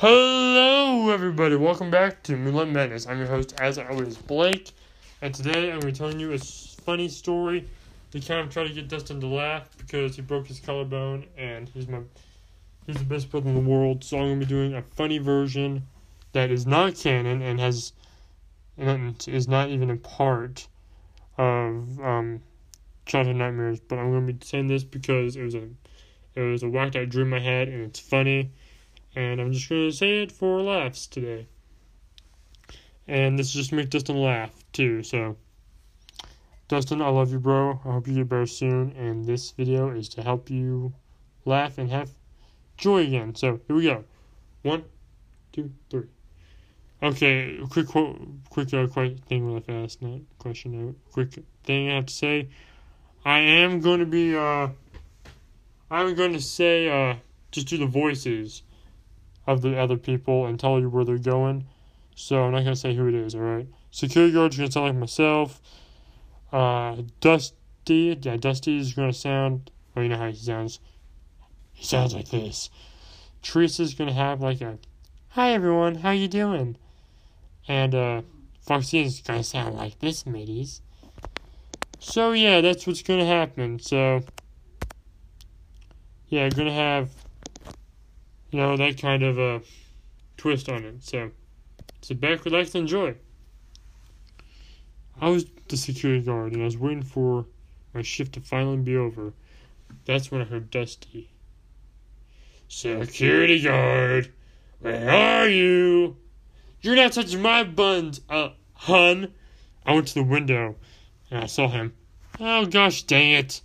Hello, everybody. Welcome back to Moonlight Madness. I'm your host, as always, Blake, and today I'm going to be telling you a funny story to kind of try to get Dustin to laugh because he broke his collarbone and he's my he's the best brother in the world. So I'm going to be doing a funny version that is not canon and has and is not even a part of um, childhood nightmares. But I'm going to be saying this because it was a it was a whacked out dream in my head and it's funny and I'm just to say it for laughs today. And this is just makes Dustin laugh too. So, Dustin, I love you, bro. I hope you get better soon. And this video is to help you laugh and have joy again. So here we go. One, two, three. Okay, quick quote, quick uh, quick thing really fast. Not question note. Quick thing I have to say. I am going to be uh. I'm going to say uh just do the voices of the other people and tell you where they're going. So I'm not gonna say who it is. All right. Security guard's gonna sound like myself. Uh, Dusty, yeah, Dusty is gonna sound. Well, you know how he sounds. He sounds like this. Teresa's gonna have like a, "Hi everyone, how you doing?" And uh, Foxy's gonna sound like this, mateys. So yeah, that's what's gonna happen. So yeah, gonna have you know, that kind of a twist on it. So sit back, relax, enjoy. I was the security guard and I was waiting for my shift to finally be over. That's when I heard Dusty. Security guard, where are you? You're not touching my buns, uh, hun. I went to the window and I saw him. Oh gosh dang it.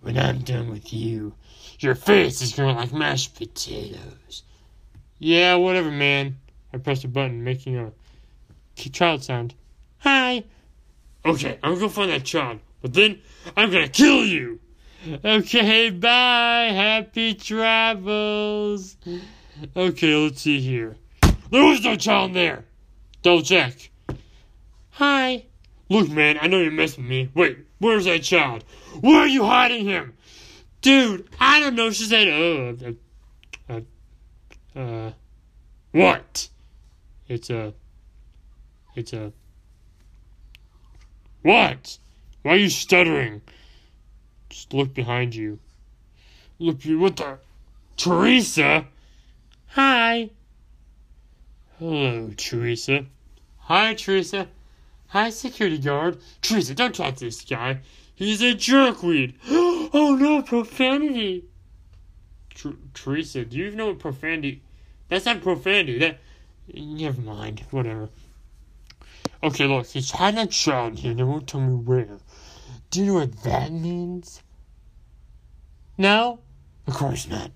When I'm done with you, your face is going like mashed potatoes. Yeah, whatever, man. I pressed a button, making a child sound. Hi. Okay, I'm gonna go find that child, but then I'm gonna kill you. Okay, bye. Happy travels. Okay, let's see here. There was no child there. Double check. Hi. Look, man, I know you're messing with me. Wait, where's that child? Where are you hiding him? Dude, I don't know. She said, oh, uh, uh, uh, what? It's a, it's a, what? Why are you stuttering? Just look behind you. Look, you, what the? Teresa? Hi. Hello, Teresa. Hi, Teresa. Hi, security guard. Teresa, don't talk to this guy. He's a jerkweed. oh no, profanity. Tr- Teresa, do you even know what profanity? That's not profanity. That. Never mind. Whatever. Okay, look, he's hiding a child here. They won't tell me where. Do you know what that means? No? Of course not.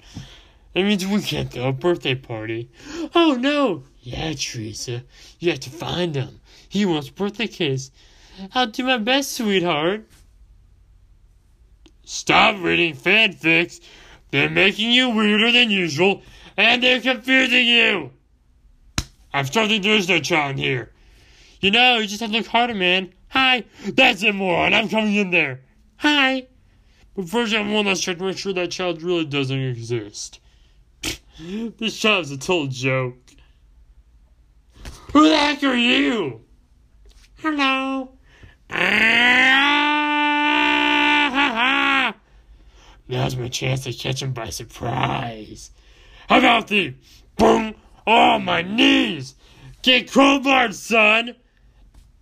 It means we can't throw a birthday party. Oh no! Yeah, Teresa. You have to find him. He wants birthday cakes. I'll do my best, sweetheart. Stop reading fanfics. They're making you weirder than usual, and they're confusing you. I'm starting to lose no child here. You know, you just have to look harder, man. Hi, that's it, moron. I'm coming in there. Hi. But first, I want to make sure that child really doesn't exist. this child's a total joke. Who the heck are you? Hello. Ah. Now's my chance to catch him by surprise. How about the boom? Oh, my knees! Get crowbarred, son!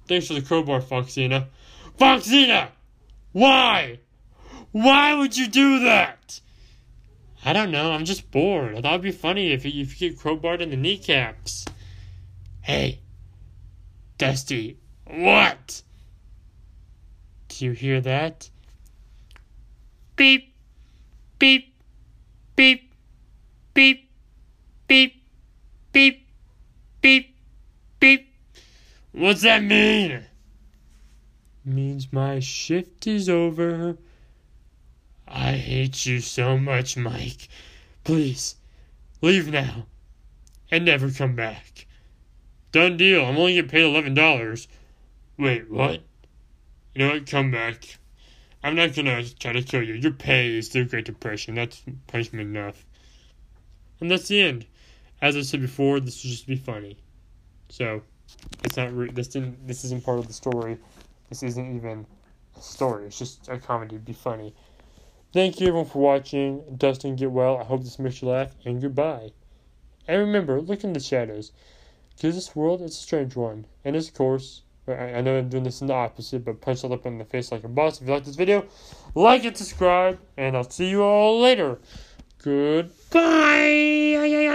Thanks for the crowbar, Foxina. Foxina! Why? Why would you do that? I don't know. I'm just bored. I thought it'd be funny if you, if you get crowbarred in the kneecaps. Hey, Dusty. What? Do you hear that? Beep beep, beep, beep, beep, beep, beep, beep. What's that mean? Means my shift is over. I hate you so much, Mike. Please, leave now and never come back. Done deal. I'm only getting paid $11. Wait, what? You know what? Come back. I'm not gonna try to kill you. Your pay is the Great Depression. That's punishment enough. And that's the end. as I said before, this was just to be funny. So, it's not re- this didn't this isn't part of the story. This isn't even a story. It's just a comedy. Be funny. Thank you everyone for watching. Dustin, get well. I hope this makes you laugh. And goodbye. And remember, look in the shadows, because this world is a strange one. And of course, I, know I'm doing this in the opposite, but punch that up in the face like a boss. If you like this video, like and subscribe, and I'll see you all later. Goodbye.